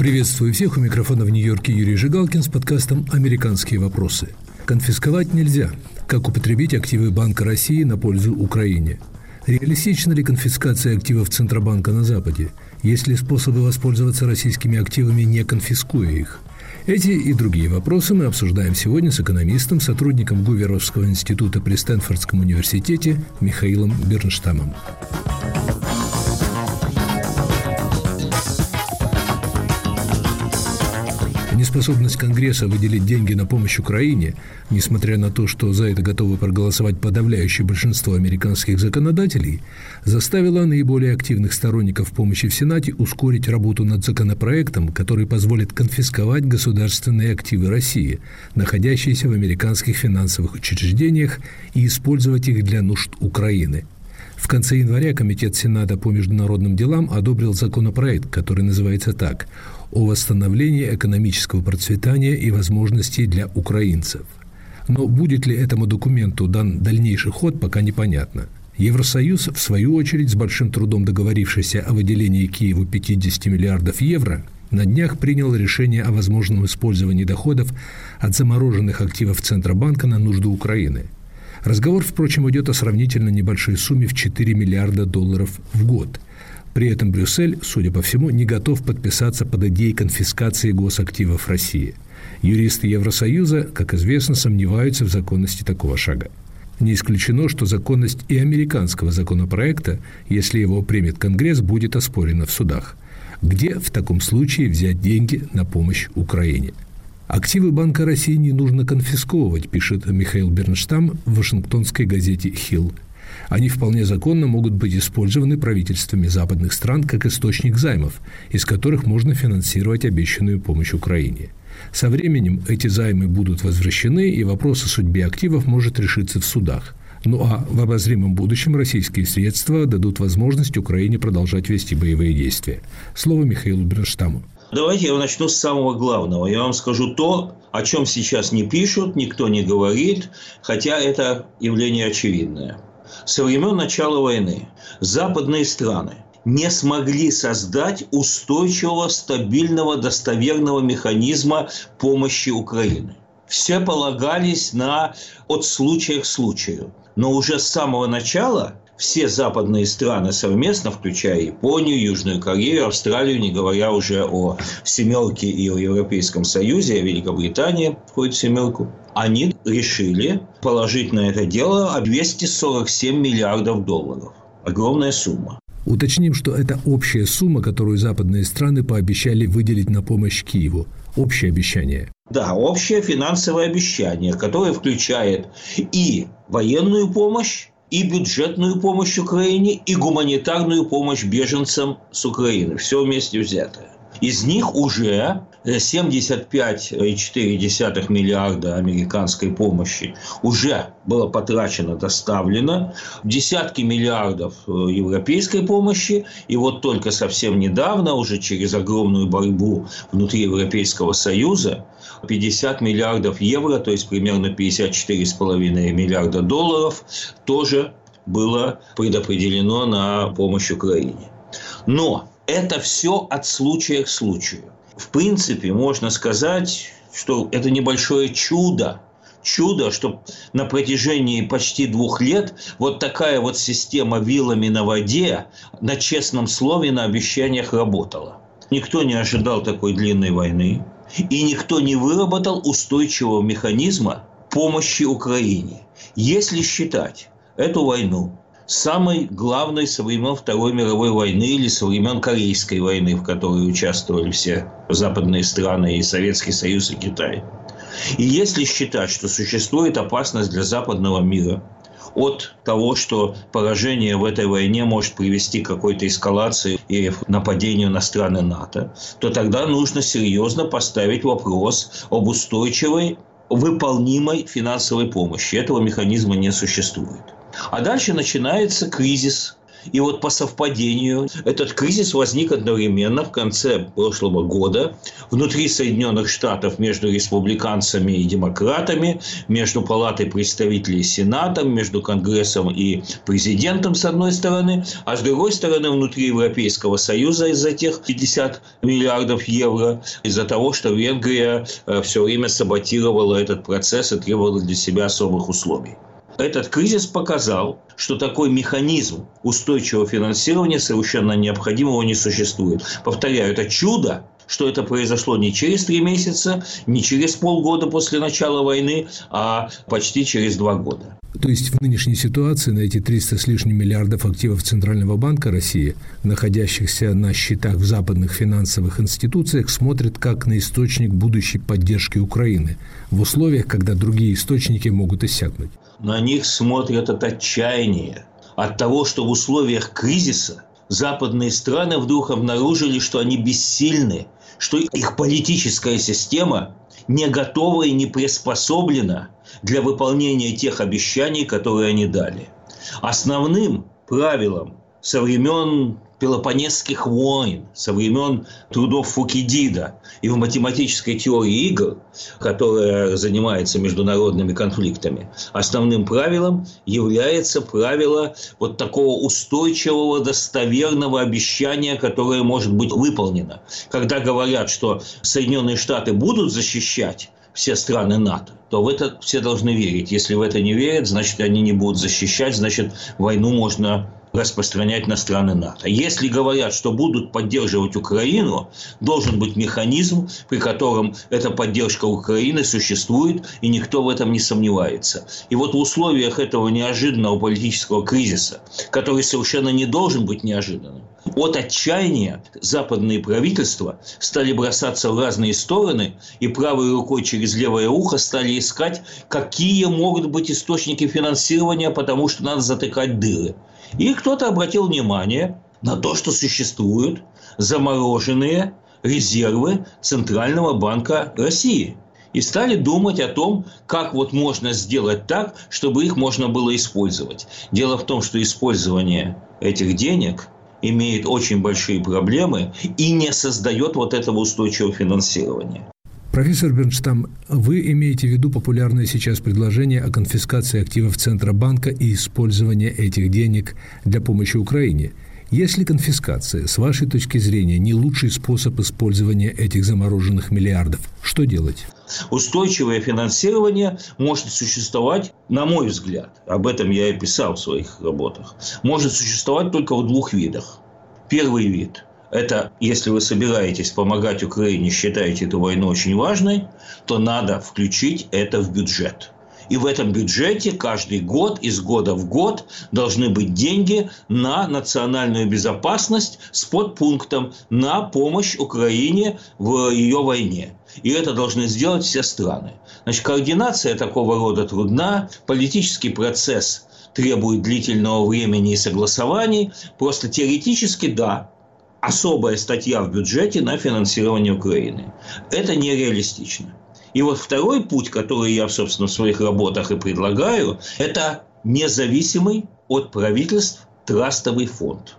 Приветствую всех. У микрофона в Нью-Йорке Юрий Жигалкин с подкастом «Американские вопросы». Конфисковать нельзя. Как употребить активы Банка России на пользу Украине? Реалистична ли конфискация активов Центробанка на Западе? Есть ли способы воспользоваться российскими активами, не конфискуя их? Эти и другие вопросы мы обсуждаем сегодня с экономистом, сотрудником Гуверовского института при Стэнфордском университете Михаилом Бернштамом. Неспособность Конгресса выделить деньги на помощь Украине, несмотря на то, что за это готовы проголосовать подавляющее большинство американских законодателей, заставила наиболее активных сторонников помощи в Сенате ускорить работу над законопроектом, который позволит конфисковать государственные активы России, находящиеся в американских финансовых учреждениях, и использовать их для нужд Украины – в конце января Комитет Сената по международным делам одобрил законопроект, который называется так «О восстановлении экономического процветания и возможностей для украинцев». Но будет ли этому документу дан дальнейший ход, пока непонятно. Евросоюз, в свою очередь, с большим трудом договорившийся о выделении Киеву 50 миллиардов евро, на днях принял решение о возможном использовании доходов от замороженных активов Центробанка на нужды Украины – Разговор, впрочем, идет о сравнительно небольшой сумме в 4 миллиарда долларов в год. При этом Брюссель, судя по всему, не готов подписаться под идеей конфискации госактивов России. Юристы Евросоюза, как известно, сомневаются в законности такого шага. Не исключено, что законность и американского законопроекта, если его примет Конгресс, будет оспорена в судах. Где в таком случае взять деньги на помощь Украине? Активы Банка России не нужно конфисковывать, пишет Михаил Бернштам в вашингтонской газете «Хилл». Они вполне законно могут быть использованы правительствами западных стран как источник займов, из которых можно финансировать обещанную помощь Украине. Со временем эти займы будут возвращены, и вопрос о судьбе активов может решиться в судах. Ну а в обозримом будущем российские средства дадут возможность Украине продолжать вести боевые действия. Слово Михаилу Бернштаму. Давайте я начну с самого главного. Я вам скажу то, о чем сейчас не пишут, никто не говорит, хотя это явление очевидное. Со времен начала войны западные страны не смогли создать устойчивого, стабильного, достоверного механизма помощи Украины. Все полагались на от случая к случаю. Но уже с самого начала все западные страны совместно, включая Японию, Южную Корею, Австралию, не говоря уже о семерке и о Европейском Союзе, а Великобритания входит в семерку, они решили положить на это дело 247 миллиардов долларов. Огромная сумма. Уточним, что это общая сумма, которую западные страны пообещали выделить на помощь Киеву. Общее обещание. Да, общее финансовое обещание, которое включает и военную помощь, и бюджетную помощь Украине, и гуманитарную помощь беженцам с Украины. Все вместе взятое. Из них уже 75,4 миллиарда американской помощи уже было потрачено, доставлено. Десятки миллиардов э, европейской помощи. И вот только совсем недавно, уже через огромную борьбу внутри Европейского Союза, 50 миллиардов евро, то есть примерно 54,5 миллиарда долларов, тоже было предопределено на помощь Украине. Но это все от случая к случаю. В принципе, можно сказать, что это небольшое чудо, чудо, что на протяжении почти двух лет вот такая вот система вилами на воде на честном слове, на обещаниях работала. Никто не ожидал такой длинной войны, и никто не выработал устойчивого механизма помощи Украине. Если считать эту войну самой главной со времен Второй мировой войны или со времен Корейской войны, в которой участвовали все западные страны и Советский Союз и Китай. И если считать, что существует опасность для западного мира от того, что поражение в этой войне может привести к какой-то эскалации и нападению на страны НАТО, то тогда нужно серьезно поставить вопрос об устойчивой, выполнимой финансовой помощи. Этого механизма не существует. А дальше начинается кризис. И вот по совпадению этот кризис возник одновременно в конце прошлого года внутри Соединенных Штатов между республиканцами и демократами, между Палатой представителей и Сенатом, между Конгрессом и президентом с одной стороны, а с другой стороны внутри Европейского Союза из-за тех 50 миллиардов евро, из-за того, что Венгрия э, все время саботировала этот процесс и требовала для себя особых условий. Этот кризис показал, что такой механизм устойчивого финансирования совершенно необходимого не существует. Повторяю, это чудо, что это произошло не через три месяца, не через полгода после начала войны, а почти через два года. То есть в нынешней ситуации на эти 300 с лишним миллиардов активов Центрального банка России, находящихся на счетах в западных финансовых институциях, смотрят как на источник будущей поддержки Украины в условиях, когда другие источники могут иссякнуть. На них смотрят от отчаяния, от того, что в условиях кризиса западные страны вдруг обнаружили, что они бессильны что их политическая система не готова и не приспособлена для выполнения тех обещаний, которые они дали. Основным правилом со времен Пелопонесских войн, со времен трудов Фукидида и в математической теории игр, которая занимается международными конфликтами, основным правилом является правило вот такого устойчивого, достоверного обещания, которое может быть выполнено. Когда говорят, что Соединенные Штаты будут защищать все страны НАТО, то в это все должны верить. Если в это не верят, значит, они не будут защищать, значит, войну можно распространять на страны НАТО. Если говорят, что будут поддерживать Украину, должен быть механизм, при котором эта поддержка Украины существует, и никто в этом не сомневается. И вот в условиях этого неожиданного политического кризиса, который совершенно не должен быть неожиданным, от отчаяния западные правительства стали бросаться в разные стороны и правой рукой через левое ухо стали искать, какие могут быть источники финансирования, потому что надо затыкать дыры. И кто-то обратил внимание на то, что существуют замороженные резервы Центрального банка России. И стали думать о том, как вот можно сделать так, чтобы их можно было использовать. Дело в том, что использование этих денег имеет очень большие проблемы и не создает вот этого устойчивого финансирования. Профессор Бернштам, вы имеете в виду популярное сейчас предложение о конфискации активов Центробанка и использовании этих денег для помощи Украине. Если конфискация, с вашей точки зрения, не лучший способ использования этих замороженных миллиардов, что делать? Устойчивое финансирование может существовать, на мой взгляд, об этом я и писал в своих работах, может существовать только в двух видах. Первый вид – это если вы собираетесь помогать Украине, считаете эту войну очень важной, то надо включить это в бюджет. И в этом бюджете каждый год, из года в год, должны быть деньги на национальную безопасность с подпунктом на помощь Украине в ее войне. И это должны сделать все страны. Значит, координация такого рода трудна, политический процесс требует длительного времени и согласований. Просто теоретически, да, особая статья в бюджете на финансирование Украины. Это нереалистично. И вот второй путь, который я, собственно, в своих работах и предлагаю, это независимый от правительств трастовый фонд.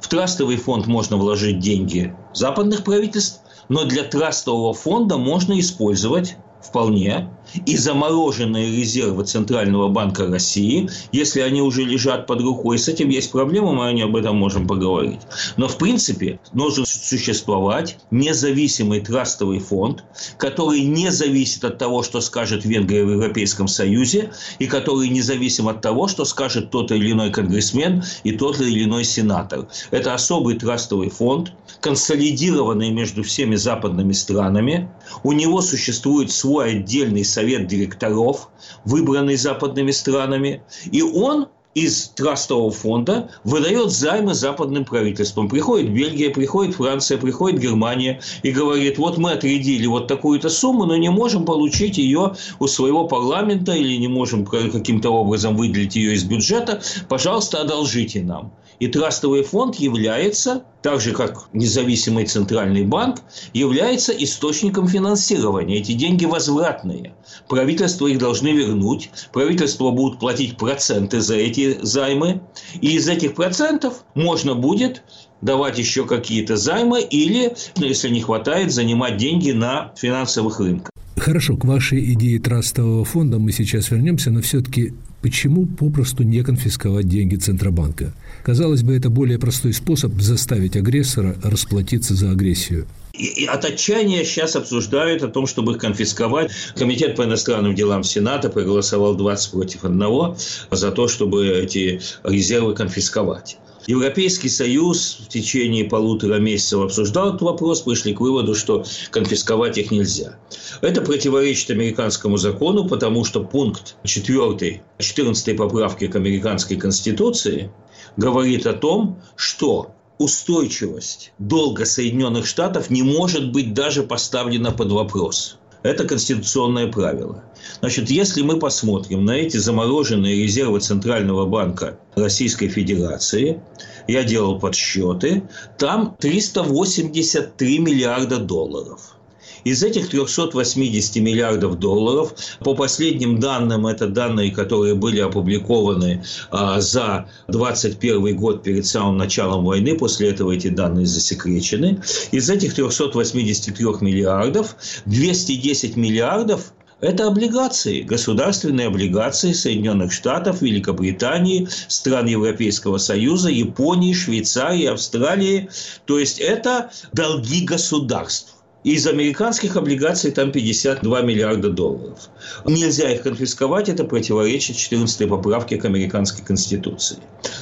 В трастовый фонд можно вложить деньги западных правительств, но для трастового фонда можно использовать вполне, и замороженные резервы Центрального банка России, если они уже лежат под рукой, с этим есть проблема, мы об этом можем поговорить. Но, в принципе, должен существовать независимый трастовый фонд, который не зависит от того, что скажет Венгрия в Европейском Союзе, и который не зависим от того, что скажет тот или иной конгрессмен и тот или иной сенатор. Это особый трастовый фонд, консолидированный между всеми западными странами. У него существует свой отдельный совет директоров, выбранный западными странами, и он из трастового фонда выдает займы западным правительствам. Приходит Бельгия, приходит Франция, приходит Германия и говорит, вот мы отрядили вот такую-то сумму, но не можем получить ее у своего парламента или не можем каким-то образом выделить ее из бюджета, пожалуйста, одолжите нам. И трастовый фонд является, так же как независимый центральный банк, является источником финансирования. Эти деньги возвратные. Правительство их должны вернуть. Правительство будут платить проценты за эти эти займы, и из этих процентов можно будет давать еще какие-то займы или, ну, если не хватает, занимать деньги на финансовых рынках. Хорошо, к вашей идее трастового фонда мы сейчас вернемся, но все-таки почему попросту не конфисковать деньги Центробанка? Казалось бы, это более простой способ заставить агрессора расплатиться за агрессию. И от отчаяния сейчас обсуждают о том, чтобы их конфисковать. Комитет по иностранным делам Сената проголосовал 20 против одного за то, чтобы эти резервы конфисковать. Европейский Союз в течение полутора месяцев обсуждал этот вопрос, пришли к выводу, что конфисковать их нельзя. Это противоречит американскому закону, потому что пункт 4 14 поправки к американской конституции говорит о том, что устойчивость долга Соединенных Штатов не может быть даже поставлена под вопрос. Это конституционное правило. Значит, если мы посмотрим на эти замороженные резервы Центрального банка Российской Федерации, я делал подсчеты, там 383 миллиарда долларов – из этих 380 миллиардов долларов, по последним данным, это данные, которые были опубликованы а, за 2021 год перед самым началом войны, после этого эти данные засекречены, из этих 383 миллиардов 210 миллиардов это облигации, государственные облигации Соединенных Штатов, Великобритании, стран Европейского Союза, Японии, Швейцарии, Австралии. То есть это долги государств. Из американских облигаций там 52 миллиарда долларов. Нельзя их конфисковать, это противоречит 14 поправке к американской конституции.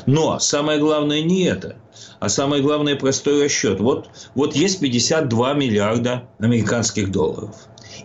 Но самое главное не это, а самое главное простой расчет. Вот, вот есть 52 миллиарда американских долларов.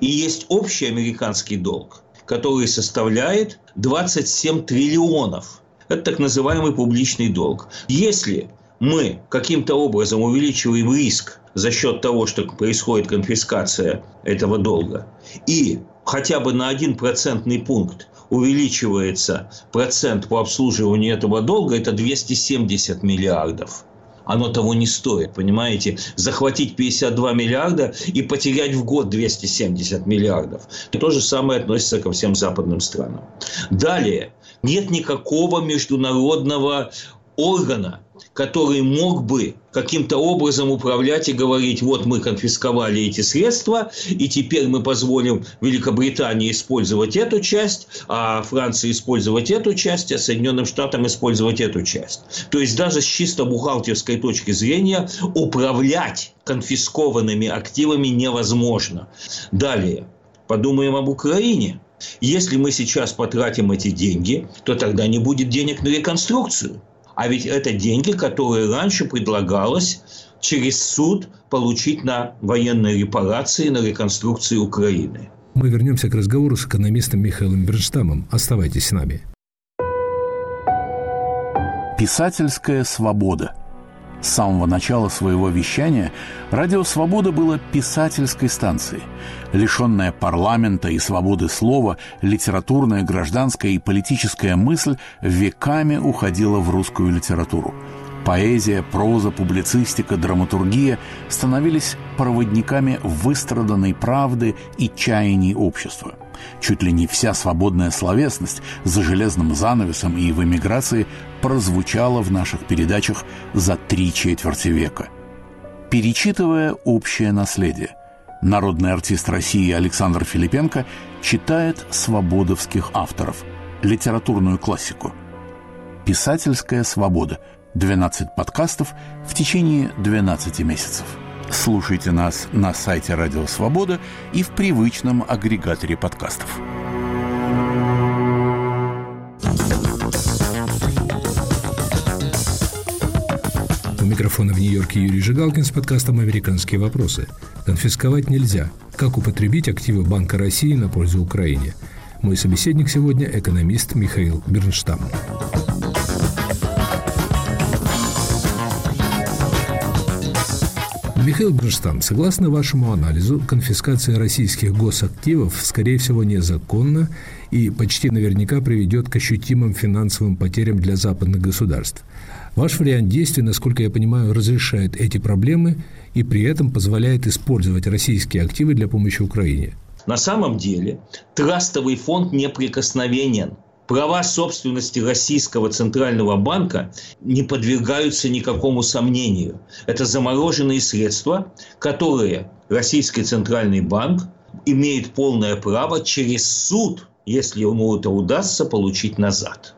И есть общий американский долг, который составляет 27 триллионов. Это так называемый публичный долг. Если мы каким-то образом увеличиваем риск за счет того, что происходит конфискация этого долга, и хотя бы на один процентный пункт увеличивается процент по обслуживанию этого долга, это 270 миллиардов. Оно того не стоит, понимаете? Захватить 52 миллиарда и потерять в год 270 миллиардов. То же самое относится ко всем западным странам. Далее, нет никакого международного органа, который мог бы каким-то образом управлять и говорить, вот мы конфисковали эти средства, и теперь мы позволим Великобритании использовать эту часть, а Франции использовать эту часть, а Соединенным Штатам использовать эту часть. То есть даже с чисто бухгалтерской точки зрения управлять конфискованными активами невозможно. Далее, подумаем об Украине. Если мы сейчас потратим эти деньги, то тогда не будет денег на реконструкцию. А ведь это деньги, которые раньше предлагалось через суд получить на военные репарации, на реконструкцию Украины. Мы вернемся к разговору с экономистом Михаилом Бернштамом. Оставайтесь с нами. Писательская свобода – с самого начала своего вещания «Радио Свобода» было писательской станцией. Лишенная парламента и свободы слова, литературная, гражданская и политическая мысль веками уходила в русскую литературу. Поэзия, проза, публицистика, драматургия становились проводниками выстраданной правды и чаяний общества – Чуть ли не вся свободная словесность за железным занавесом и в эмиграции прозвучала в наших передачах за три четверти века. Перечитывая общее наследие, народный артист России Александр Филипенко читает свободовских авторов, литературную классику. «Писательская свобода» – 12 подкастов в течение 12 месяцев – Слушайте нас на сайте Радио Свобода и в привычном агрегаторе подкастов. У микрофона в Нью-Йорке Юрий Жигалкин с подкастом «Американские вопросы». Конфисковать нельзя. Как употребить активы Банка России на пользу Украине? Мой собеседник сегодня – экономист Михаил Бернштам. Михаил Бруштам, согласно вашему анализу, конфискация российских госактивов, скорее всего, незаконна и почти наверняка приведет к ощутимым финансовым потерям для западных государств. Ваш вариант действий, насколько я понимаю, разрешает эти проблемы и при этом позволяет использовать российские активы для помощи Украине. На самом деле трастовый фонд неприкосновенен. Права собственности Российского Центрального банка не подвергаются никакому сомнению. Это замороженные средства, которые Российский Центральный банк имеет полное право через суд, если ему это удастся, получить назад.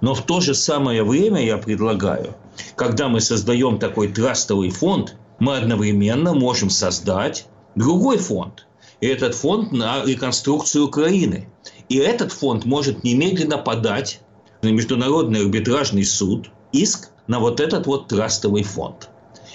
Но в то же самое время я предлагаю, когда мы создаем такой трастовый фонд, мы одновременно можем создать другой фонд. Этот фонд на реконструкцию Украины. И этот фонд может немедленно подать на Международный арбитражный суд иск на вот этот вот трастовый фонд.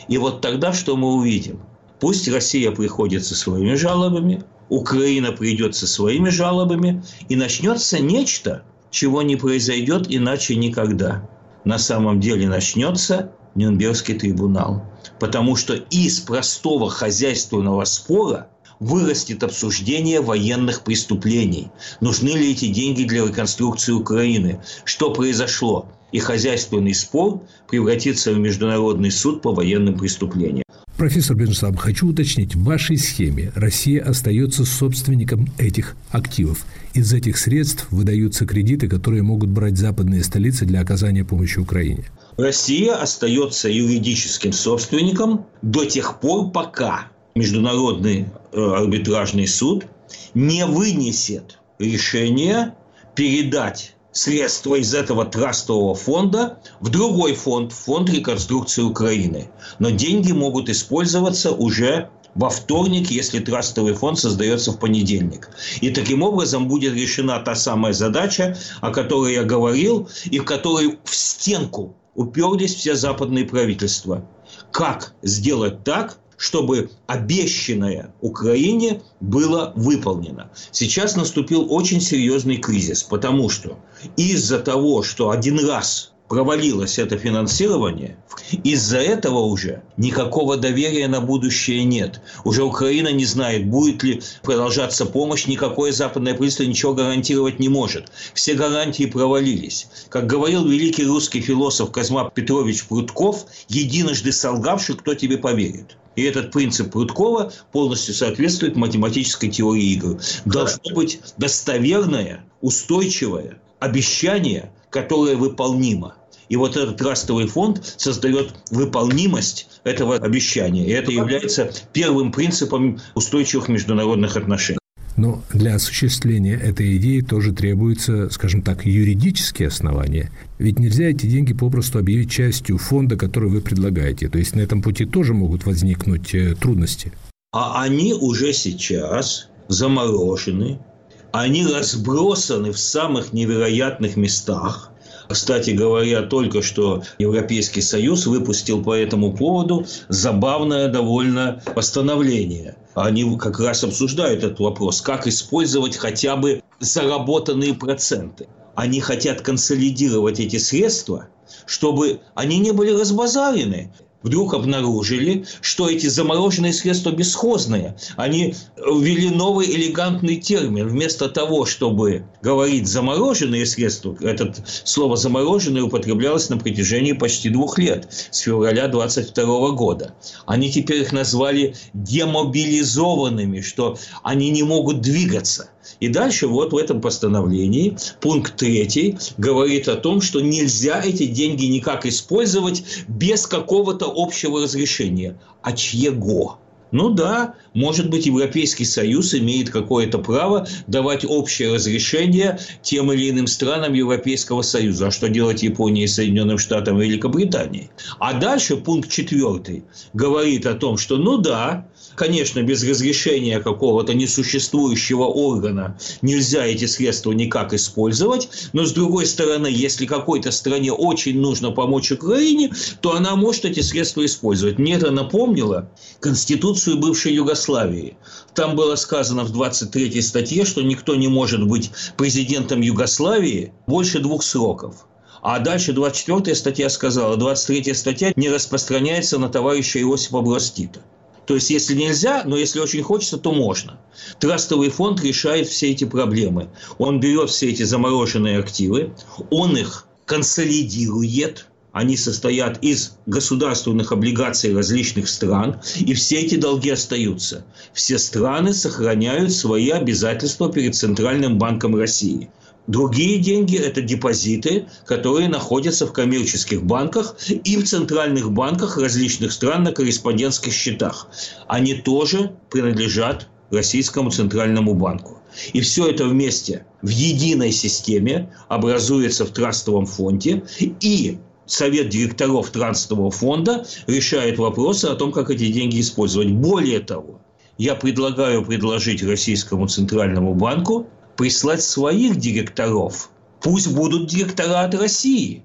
И вот тогда что мы увидим? Пусть Россия приходит со своими жалобами, Украина придет со своими жалобами, и начнется нечто, чего не произойдет иначе никогда. На самом деле начнется Нюрнбергский трибунал. Потому что из простого хозяйственного спора вырастет обсуждение военных преступлений. Нужны ли эти деньги для реконструкции Украины? Что произошло? И хозяйственный спор превратится в международный суд по военным преступлениям. Профессор Бенжсам, хочу уточнить, в вашей схеме Россия остается собственником этих активов. Из этих средств выдаются кредиты, которые могут брать западные столицы для оказания помощи Украине. Россия остается юридическим собственником до тех пор, пока Международный арбитражный суд не вынесет решение передать средства из этого трастового фонда в другой фонд, фонд реконструкции Украины. Но деньги могут использоваться уже во вторник, если трастовый фонд создается в понедельник. И таким образом будет решена та самая задача, о которой я говорил, и в которой в стенку уперлись все западные правительства. Как сделать так, чтобы обещанное Украине было выполнено. Сейчас наступил очень серьезный кризис, потому что из-за того, что один раз провалилось это финансирование, из-за этого уже никакого доверия на будущее нет. Уже Украина не знает, будет ли продолжаться помощь, никакое западное правительство ничего гарантировать не может. Все гарантии провалились. Как говорил великий русский философ Козьма Петрович Прутков, единожды солгавший, кто тебе поверит. И этот принцип Прудкова полностью соответствует математической теории игр. Должно быть достоверное, устойчивое обещание, которое выполнимо. И вот этот трастовый фонд создает выполнимость этого обещания. И это является первым принципом устойчивых международных отношений. Но для осуществления этой идеи тоже требуется, скажем так, юридические основания. Ведь нельзя эти деньги попросту объявить частью фонда, который вы предлагаете. То есть на этом пути тоже могут возникнуть э, трудности. А они уже сейчас заморожены, они разбросаны в самых невероятных местах. Кстати говоря, только что Европейский Союз выпустил по этому поводу забавное довольно постановление. Они как раз обсуждают этот вопрос, как использовать хотя бы заработанные проценты. Они хотят консолидировать эти средства, чтобы они не были разбазарены вдруг обнаружили, что эти замороженные средства бесхозные. Они ввели новый элегантный термин. Вместо того, чтобы говорить «замороженные средства», это слово «замороженные» употреблялось на протяжении почти двух лет, с февраля 22 года. Они теперь их назвали демобилизованными, что они не могут двигаться – и дальше вот в этом постановлении пункт третий говорит о том, что нельзя эти деньги никак использовать без какого-то общего разрешения. А чьего? Ну да, может быть, Европейский Союз имеет какое-то право давать общее разрешение тем или иным странам Европейского Союза. А что делать Японии, Соединенным Штатам и Великобритании? А дальше пункт четвертый говорит о том, что ну да, конечно, без разрешения какого-то несуществующего органа нельзя эти средства никак использовать, но с другой стороны, если какой-то стране очень нужно помочь Украине, то она может эти средства использовать. Мне это напомнило Конституцию бывшей Югославии. Там было сказано в 23 статье, что никто не может быть президентом Югославии больше двух сроков. А дальше 24 статья сказала, 23 статья не распространяется на товарища Иосипа Брос то есть, если нельзя, но если очень хочется, то можно. Трастовый фонд решает все эти проблемы. Он берет все эти замороженные активы, он их консолидирует, они состоят из государственных облигаций различных стран, и все эти долги остаются. Все страны сохраняют свои обязательства перед Центральным банком России. Другие деньги – это депозиты, которые находятся в коммерческих банках и в центральных банках различных стран на корреспондентских счетах. Они тоже принадлежат Российскому Центральному банку. И все это вместе в единой системе образуется в трастовом фонде, и Совет директоров трастового фонда решает вопросы о том, как эти деньги использовать. Более того, я предлагаю предложить Российскому Центральному банку прислать своих директоров. Пусть будут директора от России.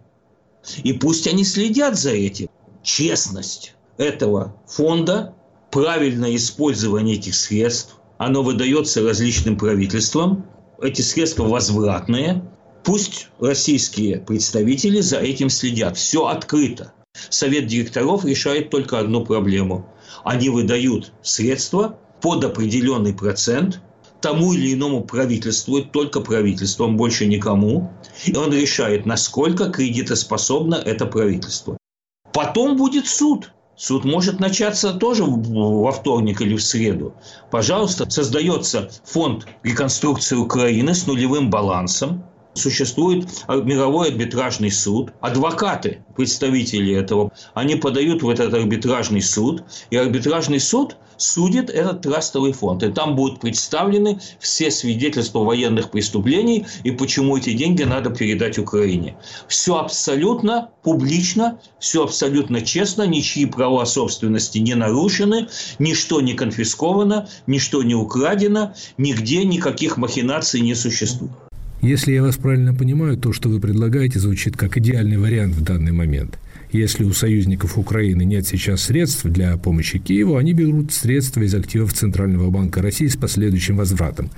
И пусть они следят за этим. Честность этого фонда, правильное использование этих средств, оно выдается различным правительствам. Эти средства возвратные. Пусть российские представители за этим следят. Все открыто. Совет директоров решает только одну проблему. Они выдают средства под определенный процент тому или иному правительству, только правительством, больше никому. И он решает, насколько кредитоспособно это правительство. Потом будет суд. Суд может начаться тоже во вторник или в среду. Пожалуйста, создается фонд реконструкции Украины с нулевым балансом. Существует мировой арбитражный суд. Адвокаты, представители этого, они подают в этот арбитражный суд. И арбитражный суд судит этот трастовый фонд. И там будут представлены все свидетельства военных преступлений и почему эти деньги надо передать Украине. Все абсолютно публично, все абсолютно честно, ничьи права собственности не нарушены, ничто не конфисковано, ничто не украдено, нигде никаких махинаций не существует. Если я вас правильно понимаю, то, что вы предлагаете, звучит как идеальный вариант в данный момент – если у союзников Украины нет сейчас средств для помощи Киеву, они берут средства из активов Центрального банка России с последующим возвратом.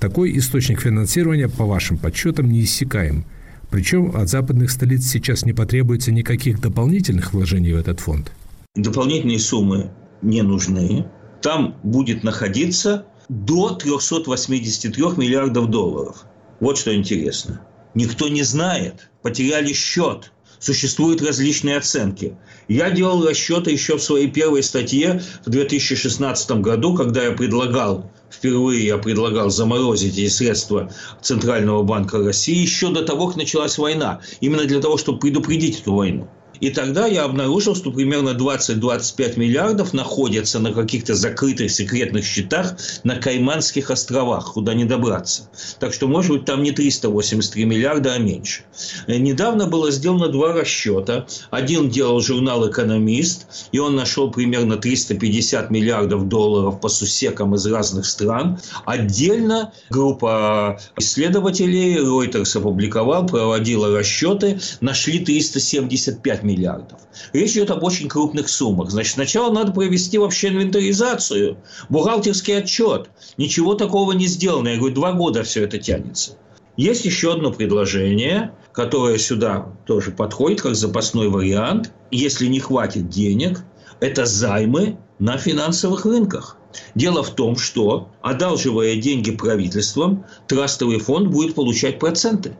Такой источник финансирования, по вашим подсчетам, неиссякаем. Причем от западных столиц сейчас не потребуется никаких дополнительных вложений в этот фонд. Дополнительные суммы не нужны. Там будет находиться до 383 миллиардов долларов. Вот что интересно. Никто не знает, потеряли счет существуют различные оценки. Я делал расчеты еще в своей первой статье в 2016 году, когда я предлагал, впервые я предлагал заморозить эти средства Центрального банка России еще до того, как началась война. Именно для того, чтобы предупредить эту войну. И тогда я обнаружил, что примерно 20-25 миллиардов находятся на каких-то закрытых секретных счетах на Кайманских островах, куда не добраться. Так что, может быть, там не 383 миллиарда, а меньше. Э, недавно было сделано два расчета. Один делал журнал «Экономист», и он нашел примерно 350 миллиардов долларов по сусекам из разных стран. Отдельно группа исследователей, Reuters опубликовал, проводила расчеты, нашли 375 миллиардов. Речь идет об очень крупных суммах. Значит, сначала надо провести вообще инвентаризацию, бухгалтерский отчет. Ничего такого не сделано. Я говорю, два года все это тянется. Есть еще одно предложение, которое сюда тоже подходит как запасной вариант. Если не хватит денег, это займы на финансовых рынках. Дело в том, что, одалживая деньги правительством, трастовый фонд будет получать проценты.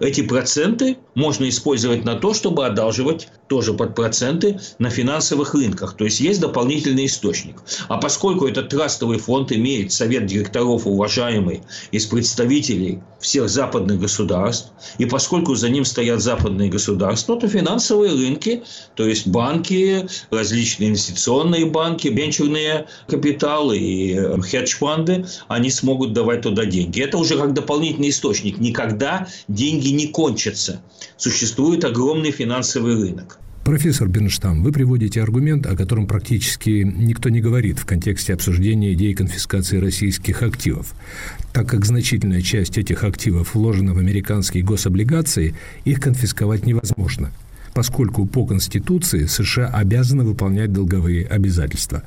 Эти проценты можно использовать на то, чтобы одалживать тоже под проценты на финансовых рынках. То есть есть дополнительный источник. А поскольку этот трастовый фонд имеет совет директоров уважаемый из представителей всех западных государств, и поскольку за ним стоят западные государства, то финансовые рынки, то есть банки, различные инвестиционные банки, венчурные капиталы и э, хедж-фанды, они смогут давать туда деньги. Это уже как дополнительный источник. Никогда деньги не кончатся существует огромный финансовый рынок. Профессор Бенштам, вы приводите аргумент, о котором практически никто не говорит в контексте обсуждения идеи конфискации российских активов. Так как значительная часть этих активов вложена в американские гособлигации, их конфисковать невозможно, поскольку по Конституции США обязаны выполнять долговые обязательства.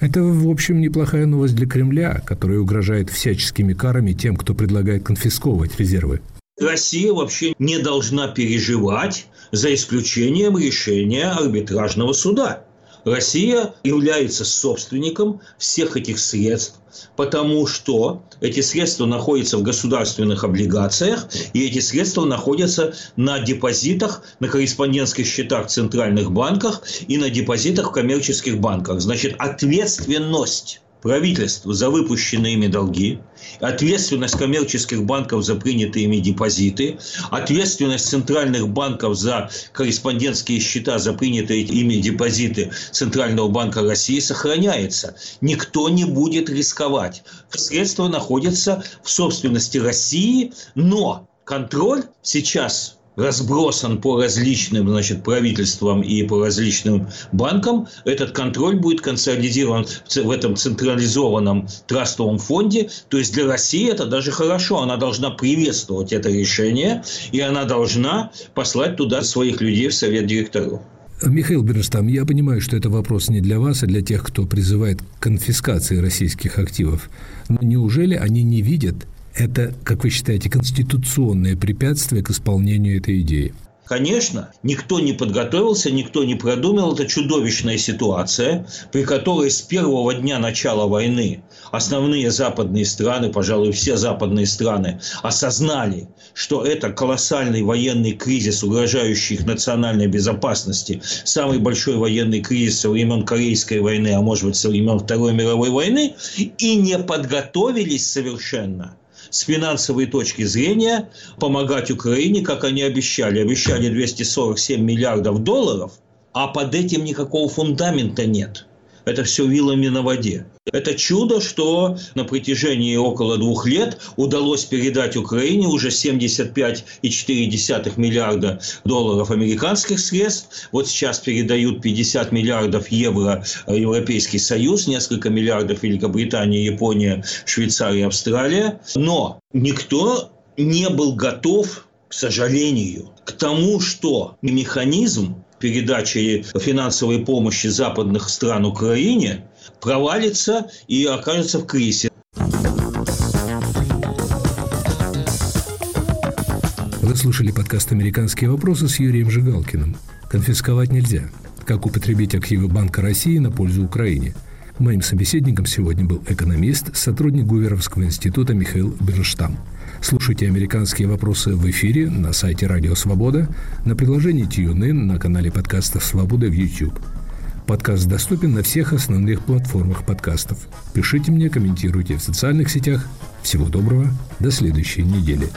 Это, в общем, неплохая новость для Кремля, которая угрожает всяческими карами тем, кто предлагает конфисковывать резервы Россия вообще не должна переживать за исключением решения арбитражного суда. Россия является собственником всех этих средств, потому что эти средства находятся в государственных облигациях, и эти средства находятся на депозитах, на корреспондентских счетах в центральных банках и на депозитах в коммерческих банках. Значит, ответственность правительств за выпущенные ими долги, ответственность коммерческих банков за принятые ими депозиты, ответственность центральных банков за корреспондентские счета за принятые ими депозиты Центрального банка России сохраняется. Никто не будет рисковать. Средства находятся в собственности России, но контроль сейчас разбросан по различным значит, правительствам и по различным банкам, этот контроль будет консолидирован в этом централизованном трастовом фонде. То есть для России это даже хорошо. Она должна приветствовать это решение, и она должна послать туда своих людей в совет директоров. Михаил Бернштам, я понимаю, что это вопрос не для вас, а для тех, кто призывает к конфискации российских активов. Но неужели они не видят это, как вы считаете, конституционное препятствие к исполнению этой идеи? Конечно, никто не подготовился, никто не продумал. Это чудовищная ситуация, при которой с первого дня начала войны основные западные страны, пожалуй, все западные страны, осознали, что это колоссальный военный кризис, угрожающий их национальной безопасности, самый большой военный кризис со времен Корейской войны, а может быть, со времен Второй мировой войны, и не подготовились совершенно – с финансовой точки зрения помогать Украине, как они обещали. Обещали 247 миллиардов долларов, а под этим никакого фундамента нет. Это все вилами на воде. Это чудо, что на протяжении около двух лет удалось передать Украине уже 75,4 миллиарда долларов американских средств. Вот сейчас передают 50 миллиардов евро Европейский Союз, несколько миллиардов Великобритания, Япония, Швейцария, Австралия. Но никто не был готов, к сожалению, к тому, что механизм передачи финансовой помощи западных стран Украине провалится и окажется в кризисе. Вы слушали подкаст «Американские вопросы» с Юрием Жигалкиным. Конфисковать нельзя. Как употребить активы Банка России на пользу Украине. Моим собеседником сегодня был экономист, сотрудник Гуверовского института Михаил Бернштам. Слушайте «Американские вопросы» в эфире на сайте «Радио Свобода», на приложении TuneIn, на канале подкастов «Свобода» в YouTube – Подкаст доступен на всех основных платформах подкастов. Пишите мне, комментируйте в социальных сетях. Всего доброго, до следующей недели.